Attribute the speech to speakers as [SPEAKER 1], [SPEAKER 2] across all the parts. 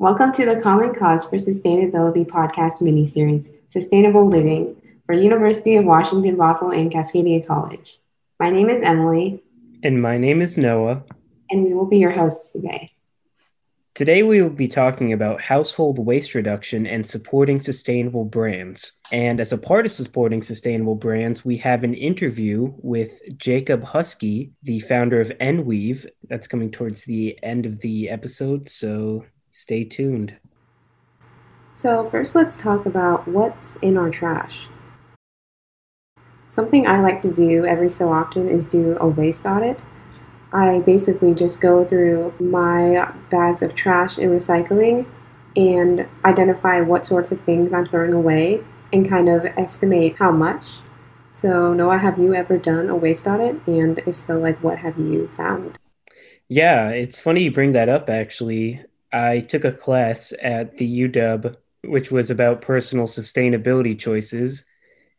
[SPEAKER 1] Welcome to the Common Cause for Sustainability podcast miniseries, Sustainable Living, for University of Washington Bothell and Cascadia College. My name is Emily.
[SPEAKER 2] And my name is Noah.
[SPEAKER 1] And we will be your hosts today.
[SPEAKER 2] Today, we will be talking about household waste reduction and supporting sustainable brands. And as a part of supporting sustainable brands, we have an interview with Jacob Husky, the founder of Enweave. That's coming towards the end of the episode, so stay tuned.
[SPEAKER 1] So, first, let's talk about what's in our trash. Something I like to do every so often is do a waste audit I basically just go through my bags of trash and recycling and identify what sorts of things I'm throwing away and kind of estimate how much. So, Noah, have you ever done a waste audit? And if so, like what have you found?
[SPEAKER 2] Yeah, it's funny you bring that up actually. I took a class at the UW, which was about personal sustainability choices.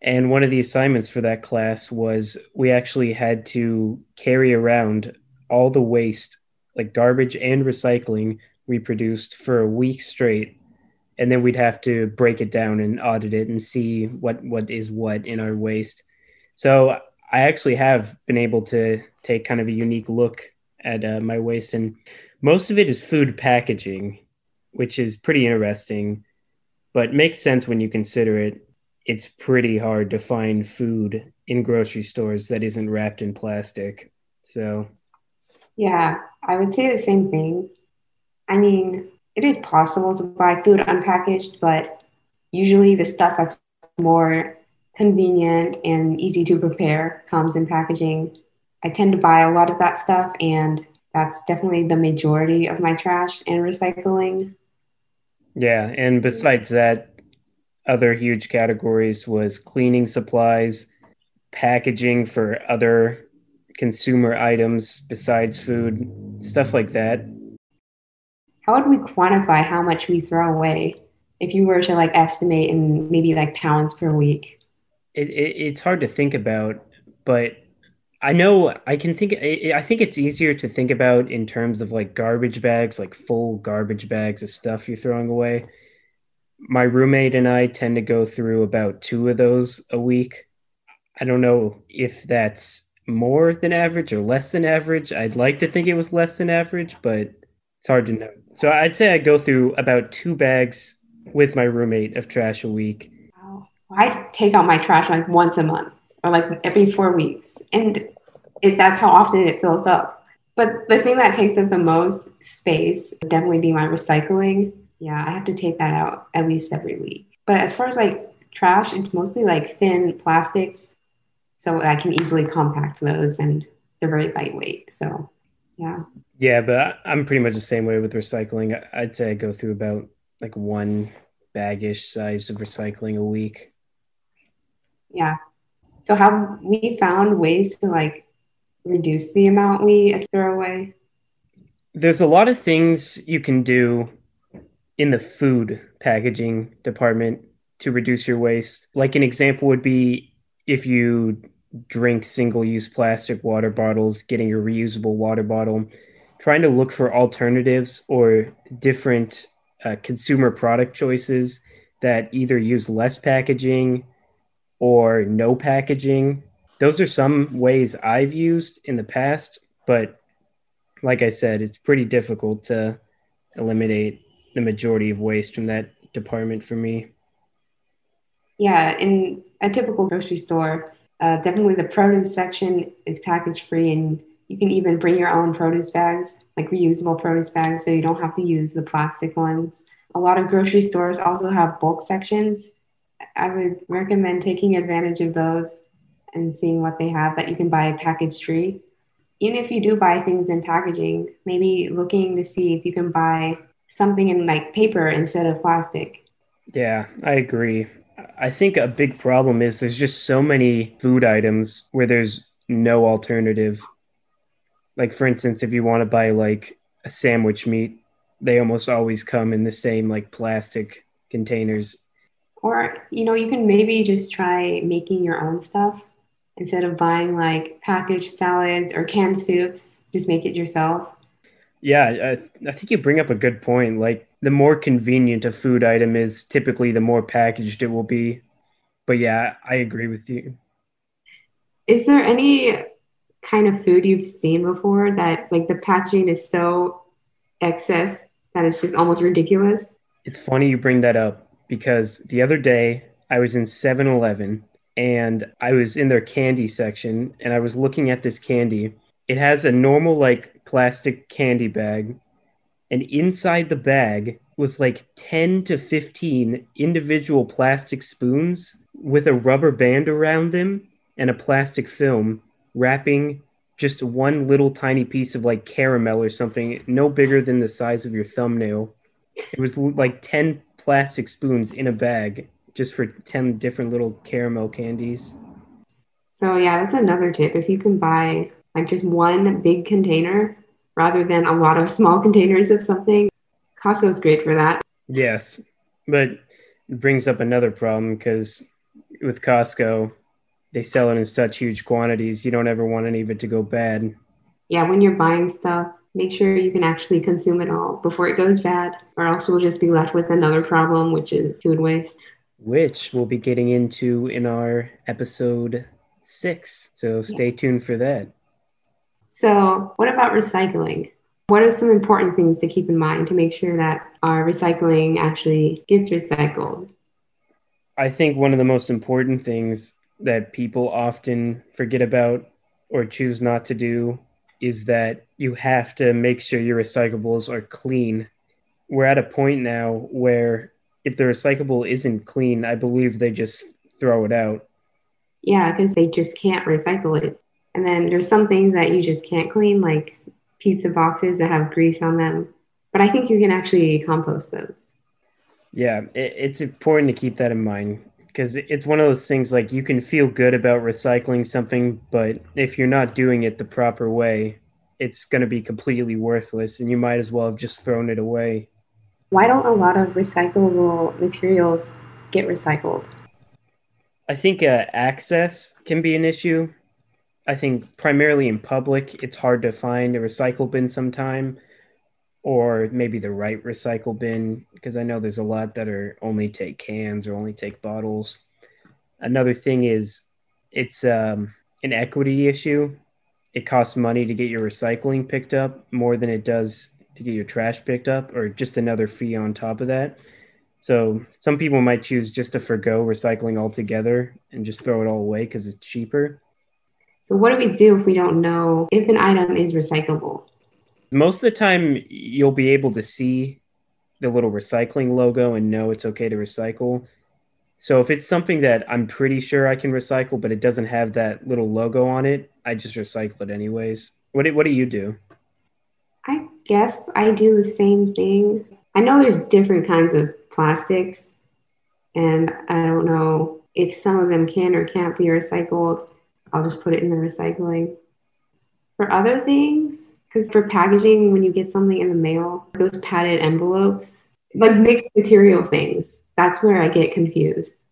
[SPEAKER 2] And one of the assignments for that class was we actually had to carry around all the waste, like garbage and recycling, we produced for a week straight. And then we'd have to break it down and audit it and see what, what is what in our waste. So I actually have been able to take kind of a unique look at uh, my waste, and most of it is food packaging, which is pretty interesting, but makes sense when you consider it. It's pretty hard to find food in grocery stores that isn't wrapped in plastic. So
[SPEAKER 1] yeah, I would say the same thing. I mean, it is possible to buy food unpackaged, but usually the stuff that's more convenient and easy to prepare comes in packaging. I tend to buy a lot of that stuff, and that's definitely the majority of my trash and recycling.
[SPEAKER 2] Yeah, and besides that, other huge categories was cleaning supplies, packaging for other consumer items besides food, stuff like that.
[SPEAKER 1] How would we quantify how much we throw away if you were to like estimate in maybe like pounds per week?
[SPEAKER 2] It, it, it's hard to think about, but I know I can think. I think it's easier to think about in terms of like garbage bags, like full garbage bags of stuff you're throwing away. My roommate and I tend to go through about two of those a week. I don't know if that's more than average or less than average. I'd like to think it was less than average, but it's hard to know. So I'd say I go through about two bags with my roommate of trash a week.
[SPEAKER 1] Wow. I take out my trash like once a month or like every four weeks. And it, that's how often it fills up. But the thing that takes up the most space would definitely be my recycling. Yeah, I have to take that out at least every week. But as far as like trash, it's mostly like thin plastics so I can easily compact those and they're very lightweight. So yeah.
[SPEAKER 2] Yeah, but I'm pretty much the same way with recycling. I'd say I go through about like one bagish size of recycling a week.
[SPEAKER 1] Yeah. So have we found ways to like reduce the amount we throw away?
[SPEAKER 2] There's a lot of things you can do in the food packaging department to reduce your waste. Like an example would be if you drink single use plastic water bottles, getting a reusable water bottle, trying to look for alternatives or different uh, consumer product choices that either use less packaging or no packaging. Those are some ways I've used in the past, but like I said, it's pretty difficult to eliminate the majority of waste from that department for me.
[SPEAKER 1] Yeah, in a typical grocery store, uh, definitely the produce section is package free, and you can even bring your own produce bags, like reusable produce bags, so you don't have to use the plastic ones. A lot of grocery stores also have bulk sections. I would recommend taking advantage of those and seeing what they have that you can buy package free. Even if you do buy things in packaging, maybe looking to see if you can buy something in like paper instead of plastic.
[SPEAKER 2] Yeah, I agree. I think a big problem is there's just so many food items where there's no alternative. Like for instance, if you want to buy like a sandwich meat, they almost always come in the same like plastic containers.
[SPEAKER 1] Or, you know, you can maybe just try making your own stuff instead of buying like packaged salads or canned soups, just make it yourself.
[SPEAKER 2] Yeah, I, I think you bring up a good point. Like the more convenient a food item is, typically the more packaged it will be. But yeah, I agree with you.
[SPEAKER 1] Is there any kind of food you've seen before that like the packaging is so excess that it's just almost ridiculous?
[SPEAKER 2] It's funny you bring that up because the other day I was in 7 Eleven and I was in their candy section and I was looking at this candy. It has a normal, like, plastic candy bag, and inside the bag was like 10 to 15 individual plastic spoons with a rubber band around them and a plastic film wrapping just one little tiny piece of like caramel or something, no bigger than the size of your thumbnail. It was like 10 plastic spoons in a bag just for 10 different little caramel candies.
[SPEAKER 1] So, yeah, that's another tip. If you can buy like just one big container rather than a lot of small containers of something, Costco is great for that.
[SPEAKER 2] Yes. But it brings up another problem because with Costco, they sell it in such huge quantities, you don't ever want any of it to go bad.
[SPEAKER 1] Yeah, when you're buying stuff, make sure you can actually consume it all before it goes bad, or else we'll just be left with another problem, which is food waste
[SPEAKER 2] which we'll be getting into in our episode six. So stay yeah. tuned for that.
[SPEAKER 1] So, what about recycling? What are some important things to keep in mind to make sure that our recycling actually gets recycled?
[SPEAKER 2] I think one of the most important things that people often forget about or choose not to do is that you have to make sure your recyclables are clean. We're at a point now where if the recyclable isn't clean, I believe they just throw it out.
[SPEAKER 1] Yeah, because they just can't recycle it. And then there's some things that you just can't clean, like pizza boxes that have grease on them. But I think you can actually compost those.
[SPEAKER 2] Yeah, it's important to keep that in mind because it's one of those things like you can feel good about recycling something, but if you're not doing it the proper way, it's going to be completely worthless and you might as well have just thrown it away.
[SPEAKER 1] Why don't a lot of recyclable materials get recycled?
[SPEAKER 2] I think uh, access can be an issue. I think primarily in public, it's hard to find a recycle bin sometime, or maybe the right recycle bin, because I know there's a lot that are only take cans or only take bottles. Another thing is it's um, an equity issue. It costs money to get your recycling picked up more than it does to get your trash picked up or just another fee on top of that. So some people might choose just to forego recycling altogether and just throw it all away because it's cheaper.
[SPEAKER 1] So what do we do if we don't know if an item is recyclable?
[SPEAKER 2] Most of the time you'll be able to see the little recycling logo and know it's okay to recycle. So if it's something that I'm pretty sure I can recycle, but it doesn't have that little logo on it, I just recycle it anyways. What do, what do you do?
[SPEAKER 1] I guess I do the same thing. I know there's different kinds of plastics, and I don't know if some of them can or can't be recycled. I'll just put it in the recycling. For other things, because for packaging, when you get something in the mail, those padded envelopes, like mixed material things, that's where I get confused.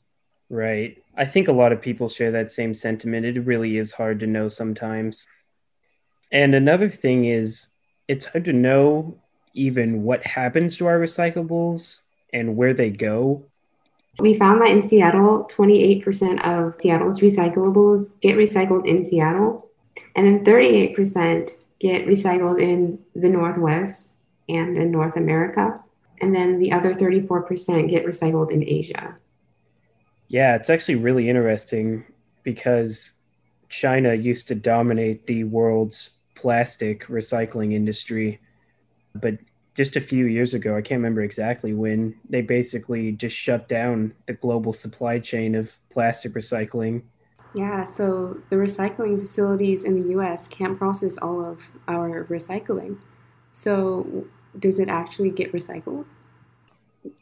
[SPEAKER 2] Right. I think a lot of people share that same sentiment. It really is hard to know sometimes. And another thing is, it's hard to know even what happens to our recyclables and where they go.
[SPEAKER 1] We found that in Seattle, 28% of Seattle's recyclables get recycled in Seattle, and then 38% get recycled in the Northwest and in North America, and then the other 34% get recycled in Asia.
[SPEAKER 2] Yeah, it's actually really interesting because China used to dominate the world's plastic recycling industry. But just a few years ago, I can't remember exactly when, they basically just shut down the global supply chain of plastic recycling.
[SPEAKER 1] Yeah, so the recycling facilities in the US can't process all of our recycling. So, does it actually get recycled?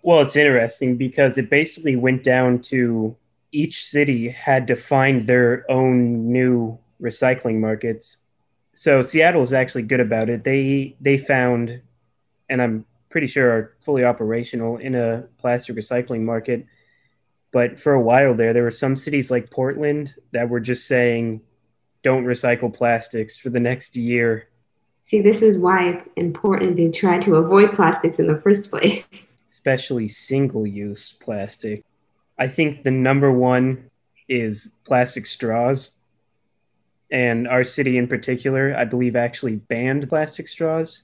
[SPEAKER 2] Well, it's interesting because it basically went down to each city had to find their own new recycling markets so Seattle is actually good about it. They they found, and I'm pretty sure are fully operational in a plastic recycling market. But for a while there, there were some cities like Portland that were just saying, "Don't recycle plastics for the next year."
[SPEAKER 1] See, this is why it's important to try to avoid plastics in the first place.
[SPEAKER 2] Especially single use plastic. I think the number one is plastic straws. And our city in particular, I believe, actually banned plastic straws.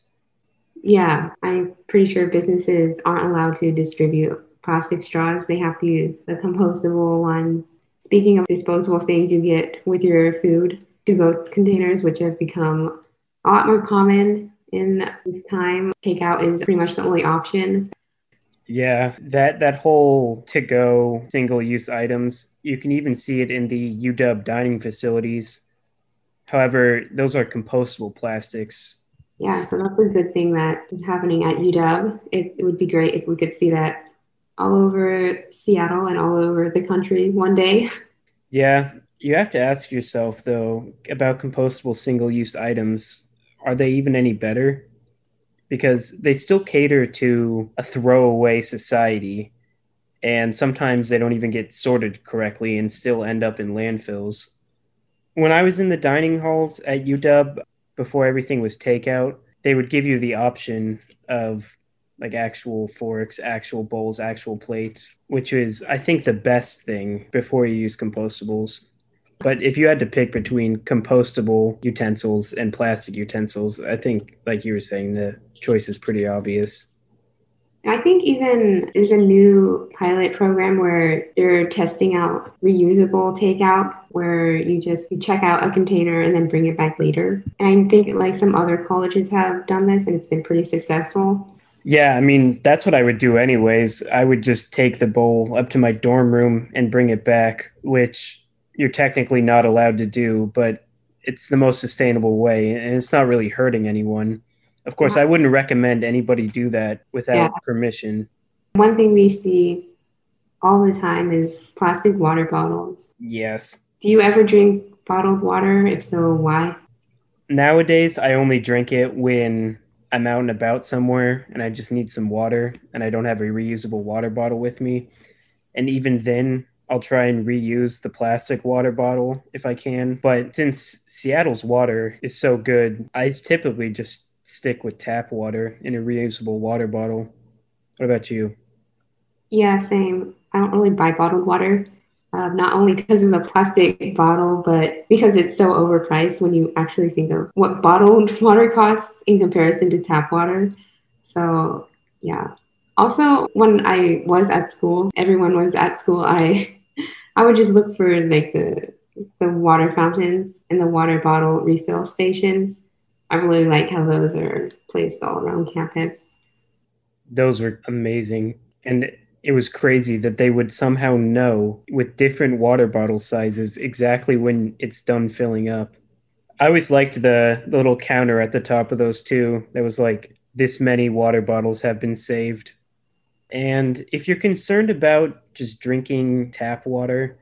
[SPEAKER 1] Yeah, I'm pretty sure businesses aren't allowed to distribute plastic straws. They have to use the compostable ones. Speaking of disposable things you get with your food, to go containers, which have become a lot more common in this time. Takeout is pretty much the only option.
[SPEAKER 2] Yeah, that that whole to go single use items, you can even see it in the UW dining facilities. However, those are compostable plastics.
[SPEAKER 1] Yeah, so that's a good thing that is happening at UW. It, it would be great if we could see that all over Seattle and all over the country one day.
[SPEAKER 2] Yeah, you have to ask yourself though about compostable single use items are they even any better? Because they still cater to a throwaway society, and sometimes they don't even get sorted correctly and still end up in landfills. When I was in the dining halls at UW before everything was takeout, they would give you the option of like actual forks, actual bowls, actual plates, which is, I think, the best thing before you use compostables. But if you had to pick between compostable utensils and plastic utensils, I think, like you were saying, the choice is pretty obvious.
[SPEAKER 1] I think even there's a new pilot program where they're testing out reusable takeout, where you just you check out a container and then bring it back later. And I think like some other colleges have done this, and it's been pretty successful.
[SPEAKER 2] Yeah, I mean that's what I would do anyways. I would just take the bowl up to my dorm room and bring it back, which you're technically not allowed to do, but it's the most sustainable way and it's not really hurting anyone. Of course, I wouldn't recommend anybody do that without yeah. permission.
[SPEAKER 1] One thing we see all the time is plastic water bottles.
[SPEAKER 2] Yes.
[SPEAKER 1] Do you ever drink bottled water? If so, why?
[SPEAKER 2] Nowadays, I only drink it when I'm out and about somewhere and I just need some water and I don't have a reusable water bottle with me. And even then, I'll try and reuse the plastic water bottle if I can. But since Seattle's water is so good, I typically just stick with tap water in a reusable water bottle. What about you?
[SPEAKER 1] Yeah, same. I don't really buy bottled water, uh, not only because of the plastic bottle, but because it's so overpriced when you actually think of what bottled water costs in comparison to tap water. So, yeah. Also, when I was at school, everyone was at school, I I would just look for like the the water fountains and the water bottle refill stations. I really like how those are placed all around campus.
[SPEAKER 2] Those were amazing. And it was crazy that they would somehow know with different water bottle sizes exactly when it's done filling up. I always liked the, little counter at the top of those two that was like, this many water bottles have been saved. And if you're concerned about just drinking tap water,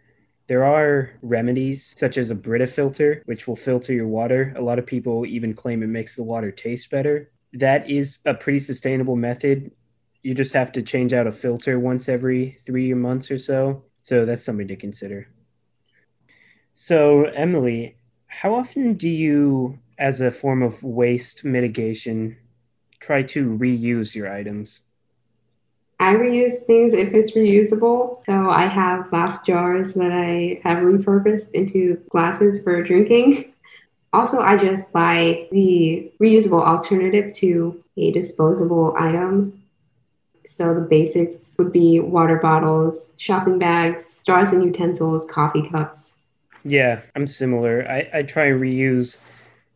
[SPEAKER 2] there are remedies such as a Brita filter, which will filter your water. A lot of people even claim it makes the water taste better. That is a pretty sustainable method. You just have to change out a filter once every three months or so. So that's something to consider. So, Emily, how often do you, as a form of waste mitigation, try to reuse your items?
[SPEAKER 1] I reuse things if it's reusable. So I have glass jars that I have repurposed into glasses for drinking. Also, I just buy the reusable alternative to a disposable item. So the basics would be water bottles, shopping bags, straws and utensils, coffee cups.
[SPEAKER 2] Yeah, I'm similar. I, I try and reuse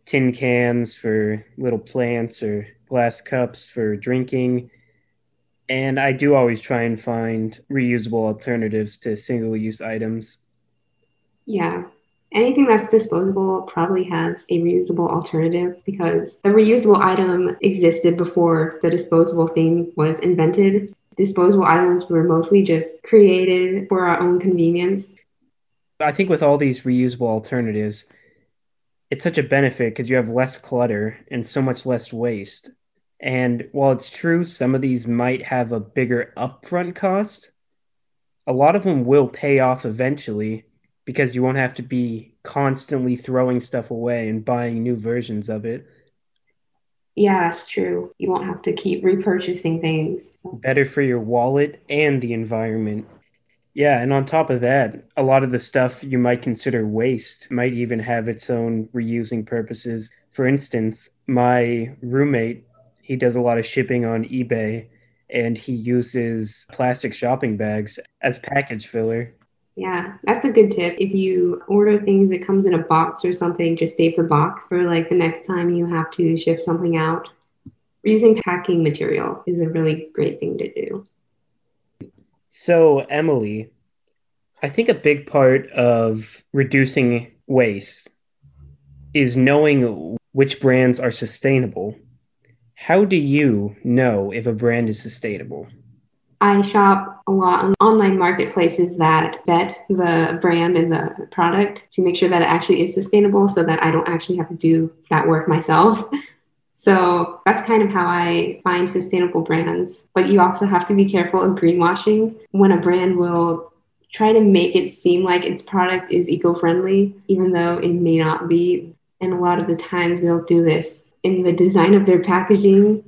[SPEAKER 2] tin cans for little plants or glass cups for drinking and I do always try and find reusable alternatives to single use items.
[SPEAKER 1] Yeah. Anything that's disposable probably has a reusable alternative because the reusable item existed before the disposable thing was invented. Disposable items were mostly just created for our own convenience.
[SPEAKER 2] I think with all these reusable alternatives, it's such a benefit because you have less clutter and so much less waste. And while it's true some of these might have a bigger upfront cost, a lot of them will pay off eventually because you won't have to be constantly throwing stuff away and buying new versions of it.
[SPEAKER 1] Yeah, that's true. You won't have to keep repurchasing things.
[SPEAKER 2] So. Better for your wallet and the environment. Yeah, and on top of that, a lot of the stuff you might consider waste might even have its own reusing purposes. For instance, my roommate, he does a lot of shipping on eBay and he uses plastic shopping bags as package filler.
[SPEAKER 1] Yeah, that's a good tip. If you order things that comes in a box or something, just save the box for like the next time you have to ship something out. Using packing material is a really great thing to do.
[SPEAKER 2] So, Emily, I think a big part of reducing waste is knowing which brands are sustainable. How do you know if a brand is sustainable?
[SPEAKER 1] I shop a lot on online marketplaces that vet the brand and the product to make sure that it actually is sustainable so that I don't actually have to do that work myself. So that's kind of how I find sustainable brands. But you also have to be careful of greenwashing when a brand will try to make it seem like its product is eco friendly, even though it may not be. And a lot of the times they'll do this in the design of their packaging.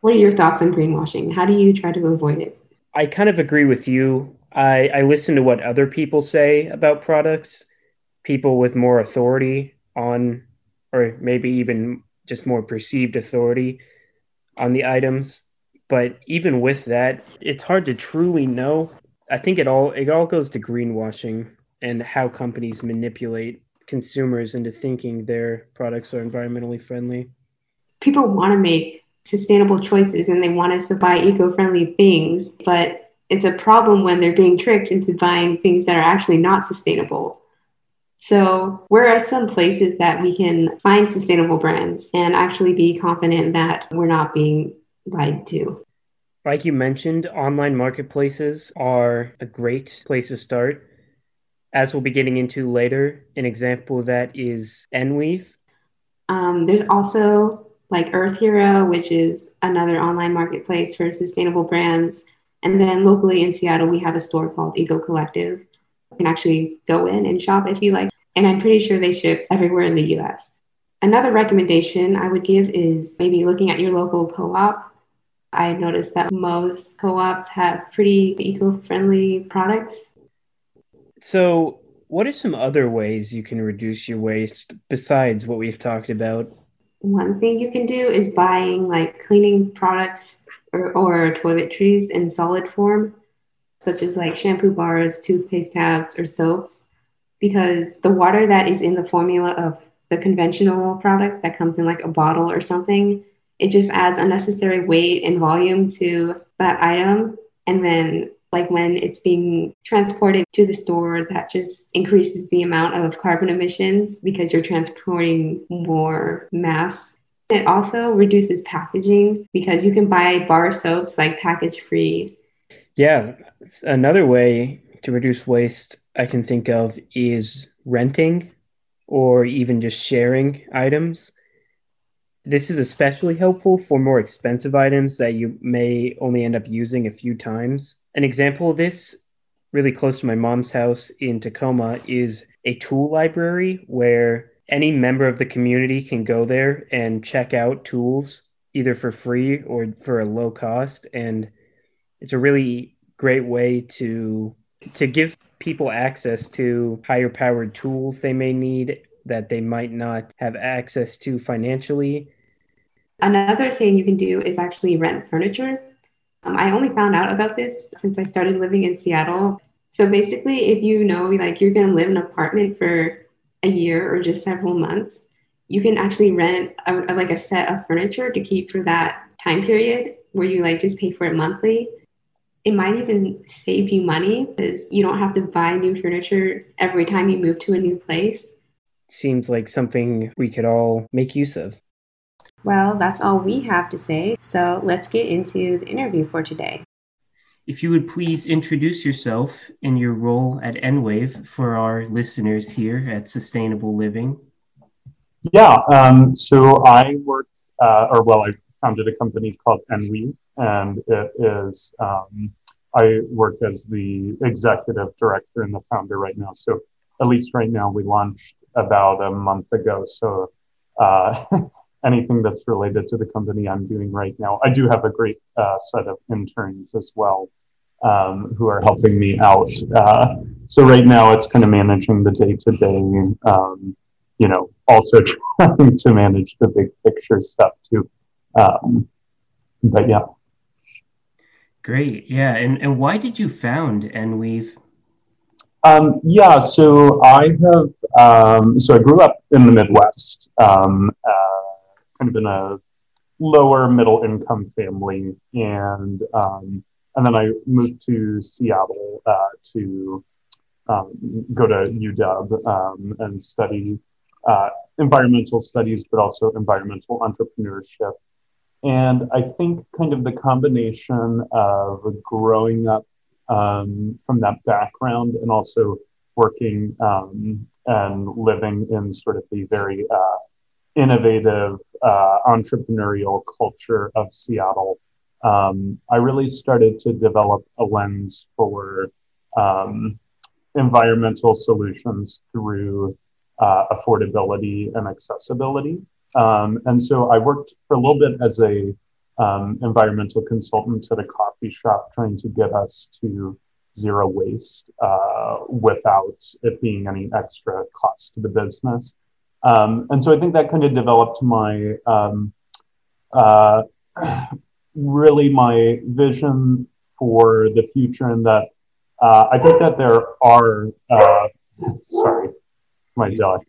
[SPEAKER 1] What are your thoughts on greenwashing? How do you try to avoid it?
[SPEAKER 2] I kind of agree with you. I, I listen to what other people say about products, people with more authority on, or maybe even just more perceived authority on the items. But even with that, it's hard to truly know. I think it all it all goes to greenwashing and how companies manipulate consumers into thinking their products are environmentally friendly.
[SPEAKER 1] People want to make sustainable choices and they want us to buy eco-friendly things but it's a problem when they're being tricked into buying things that are actually not sustainable. So where are some places that we can find sustainable brands and actually be confident that we're not being lied to.
[SPEAKER 2] Like you mentioned online marketplaces are a great place to start as we'll be getting into later. An example that is nweave
[SPEAKER 1] um, there's also like Earth Hero, which is another online marketplace for sustainable brands. And then locally in Seattle, we have a store called Eco Collective. You can actually go in and shop if you like. And I'm pretty sure they ship everywhere in the US. Another recommendation I would give is maybe looking at your local co op. I noticed that most co ops have pretty eco friendly products.
[SPEAKER 2] So, what are some other ways you can reduce your waste besides what we've talked about?
[SPEAKER 1] One thing you can do is buying like cleaning products or, or toiletries in solid form, such as like shampoo bars, toothpaste tabs, or soaps, because the water that is in the formula of the conventional product that comes in like a bottle or something, it just adds unnecessary weight and volume to that item. And then like when it's being transported to the store, that just increases the amount of carbon emissions because you're transporting more mass. It also reduces packaging because you can buy bar soaps like package free.
[SPEAKER 2] Yeah, another way to reduce waste I can think of is renting or even just sharing items. This is especially helpful for more expensive items that you may only end up using a few times. An example of this, really close to my mom's house in Tacoma, is a tool library where any member of the community can go there and check out tools either for free or for a low cost. And it's a really great way to to give people access to higher powered tools they may need that they might not have access to financially.
[SPEAKER 1] Another thing you can do is actually rent furniture. Um, I only found out about this since I started living in Seattle. So basically, if you know like you're going to live in an apartment for a year or just several months, you can actually rent a, a, like a set of furniture to keep for that time period where you like just pay for it monthly. It might even save you money because you don't have to buy new furniture every time you move to a new place
[SPEAKER 2] seems like something we could all make use of.
[SPEAKER 1] Well, that's all we have to say, so let's get into the interview for today.
[SPEAKER 2] If you would please introduce yourself and your role at nWeave for our listeners here at Sustainable Living.
[SPEAKER 3] Yeah, um, so I work, uh, or well, I founded a company called nWeave, and it is, um, I work as the executive director and the founder right now. So at least right now, we launched about a month ago. So uh, anything that's related to the company I'm doing right now. I do have a great uh, set of interns as well um, who are helping me out. Uh, so right now it's kind of managing the day to day, you know, also trying to manage the big picture stuff too. Um, but yeah.
[SPEAKER 2] Great. Yeah. And, and why did you found Enweave?
[SPEAKER 3] Um, yeah, so I have, um, so I grew up in the Midwest, um, uh, kind of in a lower middle income family. And, um, and then I moved to Seattle uh, to um, go to UW um, and study uh, environmental studies, but also environmental entrepreneurship. And I think kind of the combination of growing up um, from that background and also working um, and living in sort of the very uh, innovative uh, entrepreneurial culture of Seattle, um, I really started to develop a lens for um, environmental solutions through uh, affordability and accessibility. Um, and so I worked for a little bit as a um, environmental consultant at a coffee shop, trying to get us to zero waste uh, without it being any extra cost to the business. Um, and so I think that kind of developed my um, uh, really my vision for the future, and that uh, I think that there are uh, sorry my dog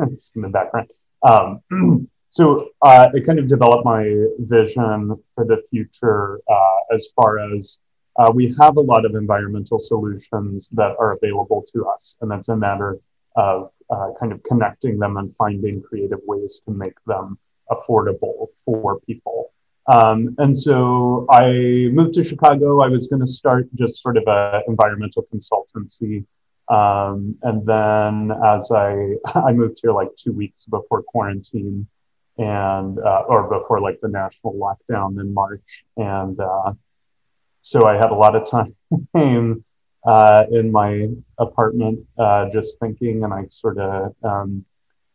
[SPEAKER 3] it's in the background. Um, so uh, it kind of developed my vision for the future uh, as far as uh, we have a lot of environmental solutions that are available to us, and that's a matter of uh, kind of connecting them and finding creative ways to make them affordable for people. Um, and so I moved to Chicago. I was going to start just sort of an environmental consultancy um, and then as I I moved here like two weeks before quarantine and uh, or before like the national lockdown in March, and uh, so I had a lot of time uh, in my apartment uh, just thinking, and I sort of um,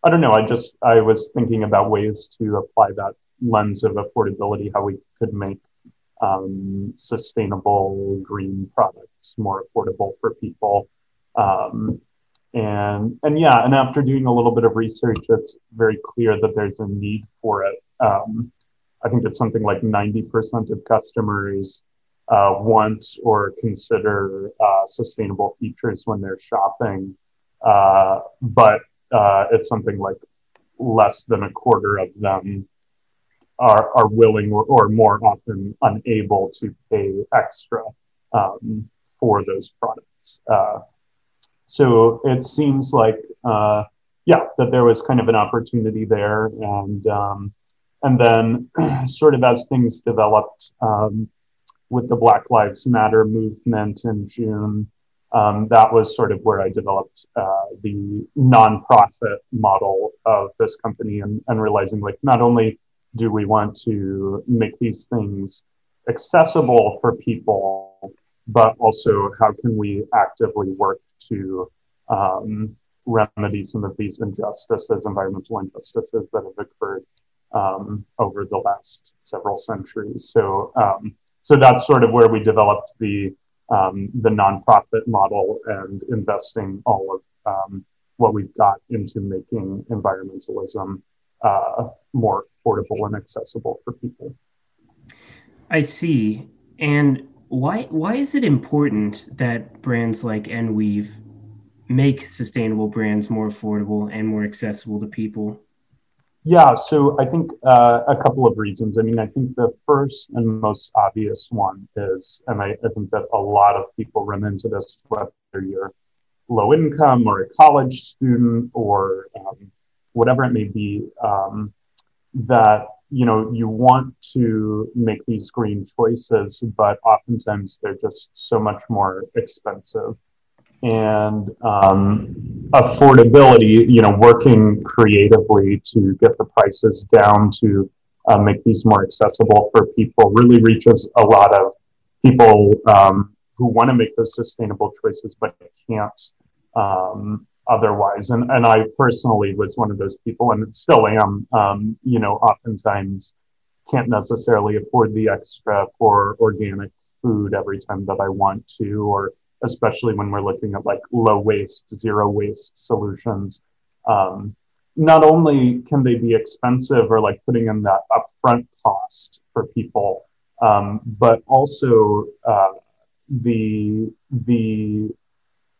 [SPEAKER 3] I don't know. I just I was thinking about ways to apply that lens of affordability, how we could make um, sustainable green products more affordable for people. Um, and and yeah, and after doing a little bit of research, it's very clear that there's a need for it. Um, I think it's something like 90% of customers uh, want or consider uh, sustainable features when they're shopping, uh, but uh, it's something like less than a quarter of them are, are willing or, or more often unable to pay extra um, for those products. Uh, so it seems like, uh, yeah, that there was kind of an opportunity there, and um, and then sort of as things developed um, with the Black Lives Matter movement in June, um, that was sort of where I developed uh, the nonprofit model of this company, and, and realizing like not only do we want to make these things accessible for people, but also how can we actively work to um, remedy some of these injustices, environmental injustices that have occurred um, over the last several centuries. So, um, so that's sort of where we developed the um, the nonprofit model and investing all of um, what we've got into making environmentalism uh, more affordable and accessible for people.
[SPEAKER 2] I see. And why why is it important that brands like Enweave make sustainable brands more affordable and more accessible to people?
[SPEAKER 3] Yeah, so I think uh, a couple of reasons. I mean, I think the first and most obvious one is, and I, I think that a lot of people run into this, whether you're low income or a college student or um, whatever it may be, um, that you know you want to make these green choices, but oftentimes they're just so much more expensive and um, affordability, you know, working creatively to get the prices down to uh, make these more accessible for people really reaches a lot of people um, who want to make those sustainable choices but can't um, otherwise. And and I personally was one of those people, and still am. Um, you know, oftentimes can't necessarily afford the extra for organic food every time that I want to, or especially when we're looking at like low waste, zero waste solutions. Um, not only can they be expensive or like putting in that upfront cost for people, um, but also uh, the the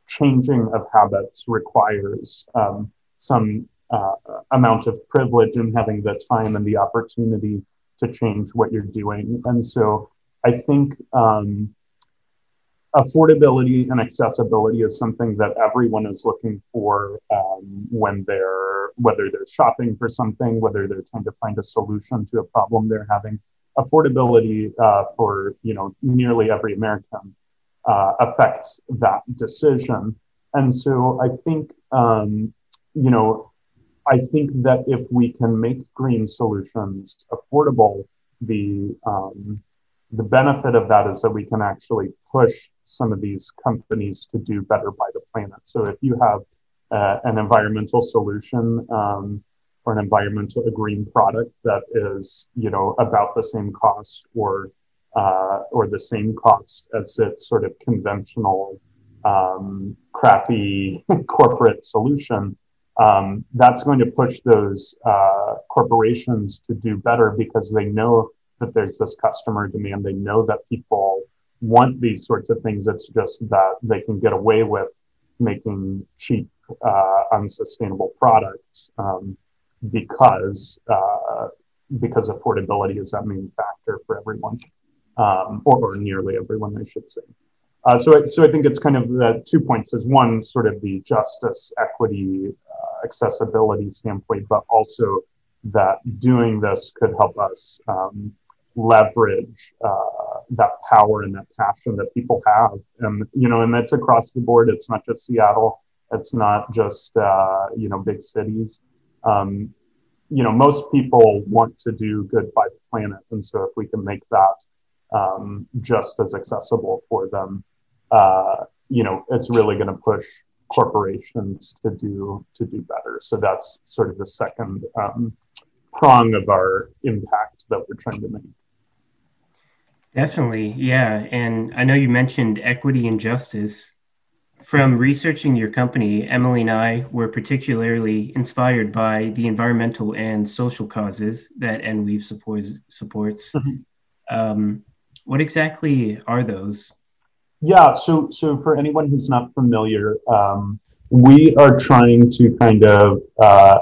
[SPEAKER 3] changing of habits requires um, some uh, amount of privilege and having the time and the opportunity to change what you're doing. And so I think um, affordability and accessibility is something that everyone is looking for um, when they're whether they're shopping for something, whether they're trying to find a solution to a problem they're having. Affordability uh, for you know nearly every American uh, affects that decision, and so I think um, you know I think that if we can make green solutions affordable, the um, the benefit of that is that we can actually push some of these companies to do better by the planet. So if you have uh, an environmental solution um, or an environmental a green product that is, you know, about the same cost or uh, or the same cost as its sort of conventional um, crappy corporate solution, um, that's going to push those uh, corporations to do better because they know that there's this customer demand. They know that people want these sorts of things. It's just that they can get away with making cheap, uh, unsustainable products um, because uh, because affordability is that main factor for everyone, um, or, or, nearly everyone, I should say. Uh, so, so I think it's kind of the two points: is one sort of the justice, equity, uh, accessibility standpoint, but also that doing this could help us um, leverage uh, that power and that passion that people have. And, you know, and that's across the board. It's not just Seattle. It's not just, uh, you know, big cities. Um, you know, most people want to do good by the planet. And so if we can make that um, just as accessible for them, uh, you know, it's really going to push corporations to do to do better. So that's sort of the second um, prong of our impact that we're trying to make.
[SPEAKER 2] Definitely, yeah. And I know you mentioned equity and justice. From researching your company, Emily and I were particularly inspired by the environmental and social causes that NWeave supports. supports. Mm-hmm. Um, what exactly are those?
[SPEAKER 3] Yeah, so so for anyone who's not familiar, um, we are trying to kind of uh,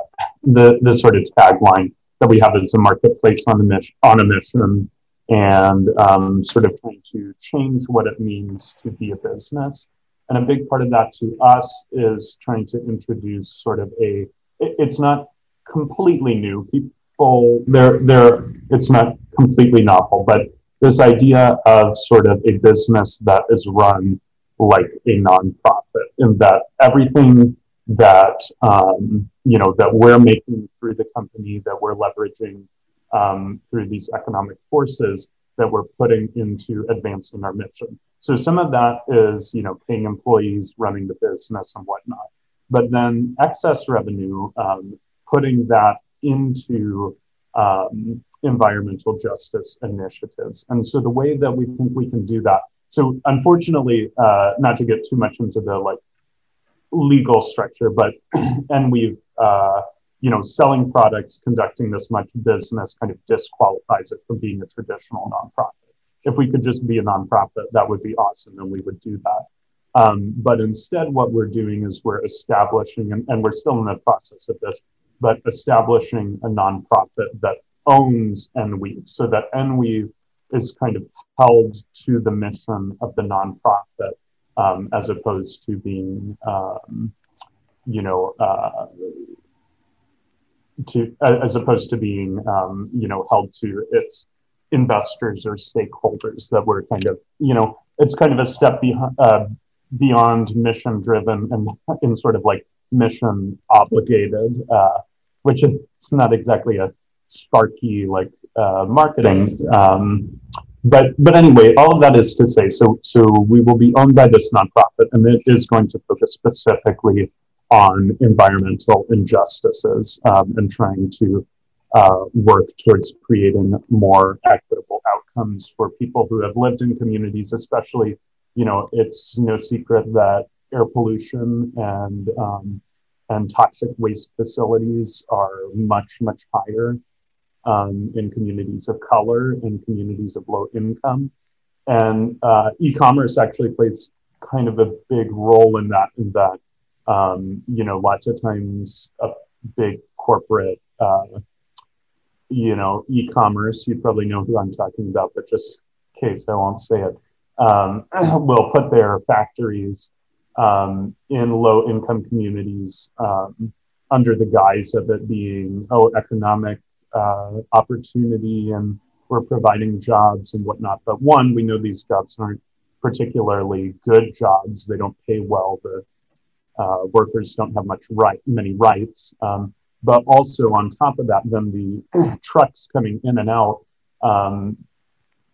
[SPEAKER 3] the the sort of tagline that we have as a marketplace on the mission on a mission and um, sort of trying to change what it means to be a business. And a big part of that to us is trying to introduce sort of a, it, it's not completely new. People, they're, they're, it's not completely novel, but this idea of sort of a business that is run like a nonprofit, and that everything that um, you know that we're making through the company that we're leveraging um, through these economic forces that we're putting into advancing our mission. So some of that is, you know, paying employees, running the business, and whatnot. But then excess revenue, um, putting that into um, environmental justice initiatives. And so the way that we think we can do that. So unfortunately, uh, not to get too much into the like legal structure, but nWeave uh, you know, selling products, conducting this much business kind of disqualifies it from being a traditional nonprofit. If we could just be a nonprofit, that would be awesome, and we would do that. Um, but instead, what we're doing is we're establishing, and, and we're still in the process of this, but establishing a nonprofit that owns NWeave, so that NWeave is kind of held to the mission of the nonprofit um, as opposed to being, um, you know, uh, to as opposed to being um, you know held to its investors or stakeholders that were kind of you know it's kind of a step behind, uh, beyond mission driven and in sort of like mission obligated uh, which is not exactly a sparky like uh, marketing um, but but anyway all of that is to say so so we will be owned by this nonprofit and it is going to focus specifically on environmental injustices um, and trying to uh, work towards creating more equitable outcomes for people who have lived in communities, especially, you know, it's no secret that air pollution and um, and toxic waste facilities are much, much higher um, in communities of color and communities of low income. And uh, e-commerce actually plays kind of a big role in that, in that, um, you know, lots of times a big corporate, uh, you know, e-commerce, you probably know who I'm talking about, but just in case I won't say it, um, will put their factories um, in low income communities um, under the guise of it being, oh, economic uh, opportunity and we're providing jobs and whatnot. But one, we know these jobs aren't particularly good jobs. They don't pay well. The uh, workers don't have much right, many rights. Um, but also on top of that, then the trucks coming in and out, um,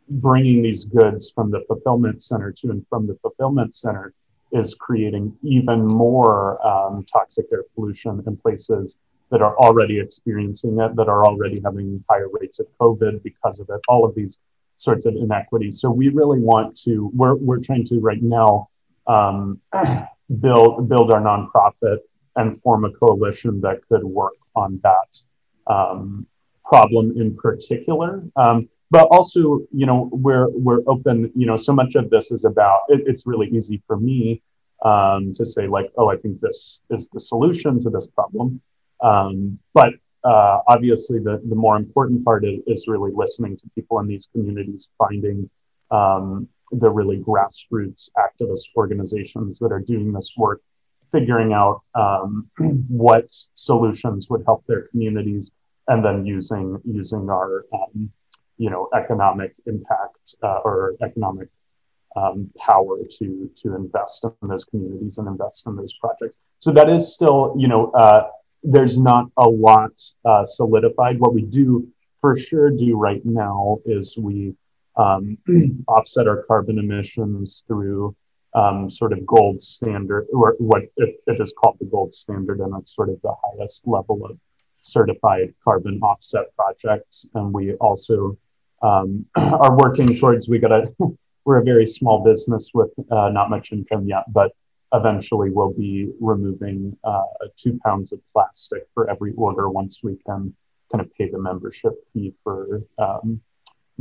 [SPEAKER 3] bringing these goods from the fulfillment center to and from the fulfillment center is creating even more um, toxic air pollution in places that are already experiencing it, that are already having higher rates of COVID because of it, all of these sorts of inequities. So we really want to, we're, we're trying to right now um, build, build our nonprofit and form a coalition that could work on that um, problem in particular. Um, but also, you know, we're, we're open, you know, so much of this is about, it, it's really easy for me um, to say like, oh, I think this is the solution to this problem. Um, but uh, obviously, the, the more important part is, is, really listening to people in these communities, finding um, the really grassroots activist organizations that are doing this work, figuring out um, what solutions would help their communities, and then using using our um, you know economic impact uh, or economic um, power to to invest in those communities and invest in those projects. So that is still you know. Uh, there's not a lot uh, solidified. What we do for sure do right now is we um, offset our carbon emissions through um, sort of gold standard, or what it, it is called the gold standard, and it's sort of the highest level of certified carbon offset projects. And we also um, are working towards. We got a we're a very small business with uh, not much income yet, but eventually we'll be removing uh, two pounds of plastic for every order once we can kind of pay the membership fee for um,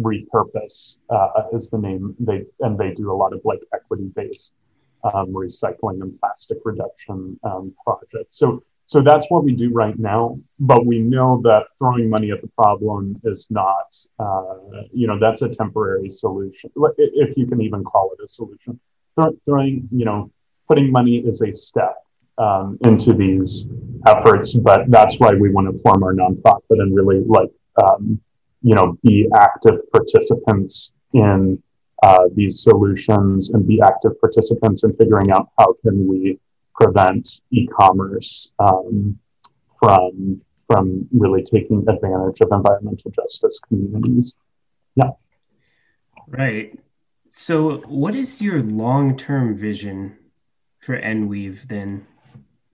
[SPEAKER 3] repurpose uh, is the name. They and they do a lot of like equity based um, recycling and plastic reduction um, projects. So so that's what we do right now. But we know that throwing money at the problem is not uh, you know that's a temporary solution. If you can even call it a solution. Throwing you know putting money is a step um, into these efforts, but that's why we want to form our nonprofit and really like, um, you know, be active participants in uh, these solutions and be active participants in figuring out how can we prevent e-commerce um, from from really taking advantage of environmental justice communities. Yeah.
[SPEAKER 2] Right. So, what is your long-term vision for NWeave then?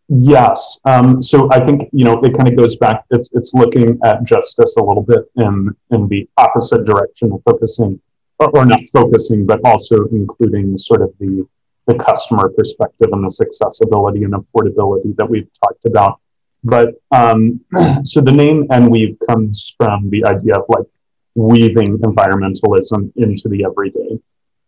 [SPEAKER 3] Yes. Um, so I think you know it kind of goes back. It's it's looking at justice a little bit in in the opposite direction of focusing, or, or not focusing, but also including sort of the the customer perspective and this accessibility and affordability that we've talked about. But um, so the name NWeave comes from the idea of like weaving environmentalism into the everyday.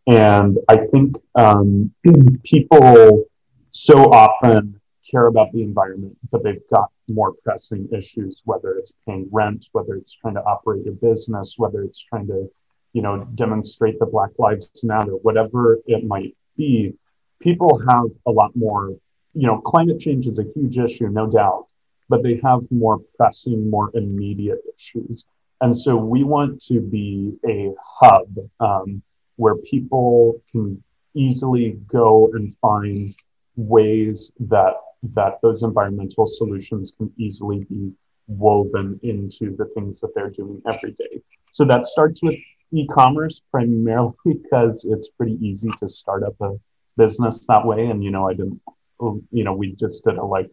[SPEAKER 3] And I think um, people so often care about the environment, but they've got more pressing issues, whether it's paying rent, whether it's trying to operate a business, whether it's trying to, you know, demonstrate the Black Lives Matter, whatever it might be. People have a lot more, you know, climate change is a huge issue, no doubt, but they have more pressing, more immediate issues. And so we want to be a hub um, where people can easily go and find ways that that those environmental solutions can easily be woven into the things that they're doing every day. So that starts with e-commerce primarily because it's pretty easy to start up a business that way. And you know, I didn't, you know, we just did a like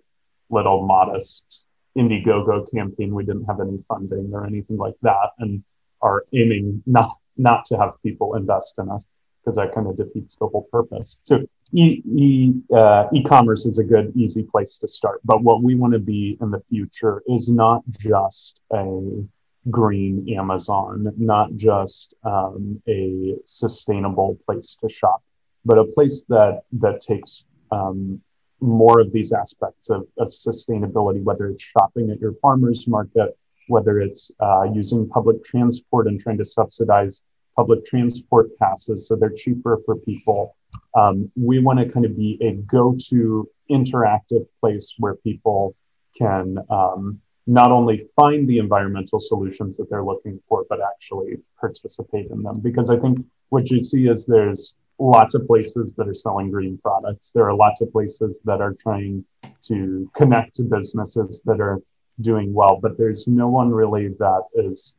[SPEAKER 3] little modest Indiegogo campaign. We didn't have any funding or anything like that, and are aiming not not to have people invest in us because that kind of defeats the whole purpose. So e, e uh, e-commerce is a good, easy place to start. But what we want to be in the future is not just a green Amazon, not just um, a sustainable place to shop, but a place that that takes um, more of these aspects of, of sustainability, whether it's shopping at your farmer's market, whether it's uh, using public transport and trying to subsidize public transport passes so they're cheaper for people. Um, we want to kind of be a go to interactive place where people can um, not only find the environmental solutions that they're looking for, but actually participate in them. Because I think what you see is there's lots of places that are selling green products. There are lots of places that are trying to connect to businesses that are doing well, but there's no one really that is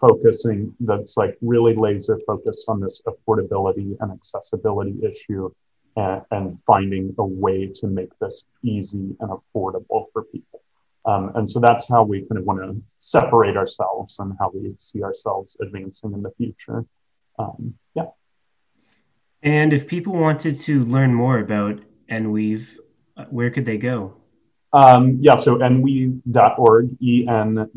[SPEAKER 3] focusing that's like really laser focused on this affordability and accessibility issue and, and finding a way to make this easy and affordable for people. Um, and so that's how we kind of want to separate ourselves and how we see ourselves advancing in the future. Um, yeah.
[SPEAKER 2] And if people wanted to learn more about NWeave, uh, where could they go?
[SPEAKER 3] Um, yeah, so enweave.org, E-N-W-E-A-V-E.org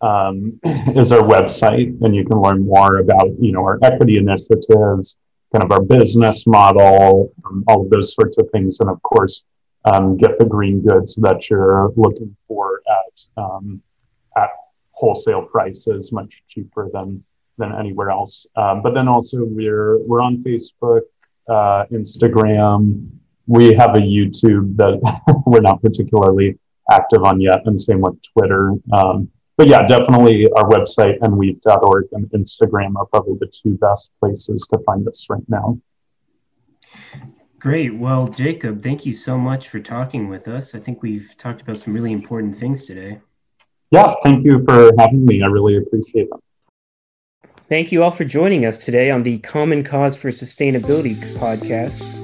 [SPEAKER 3] um, is our website, and you can learn more about, you know, our equity initiatives, kind of our business model, um, all of those sorts of things, and of course, um, get the green goods that you're looking for at um, at wholesale prices, much cheaper than than anywhere else. Um, but then also we're we're on Facebook, uh, Instagram. We have a YouTube that we're not particularly active on yet, and same with Twitter. Um, but yeah, definitely our website enweave.org and Instagram are probably the two best places to find us right now.
[SPEAKER 2] Great. Well, Jacob, thank you so much for talking with us. I think we've talked about some really important things today.
[SPEAKER 3] Yeah, thank you for having me. I really appreciate it.
[SPEAKER 2] Thank you all for joining us today on the Common Cause for Sustainability podcast.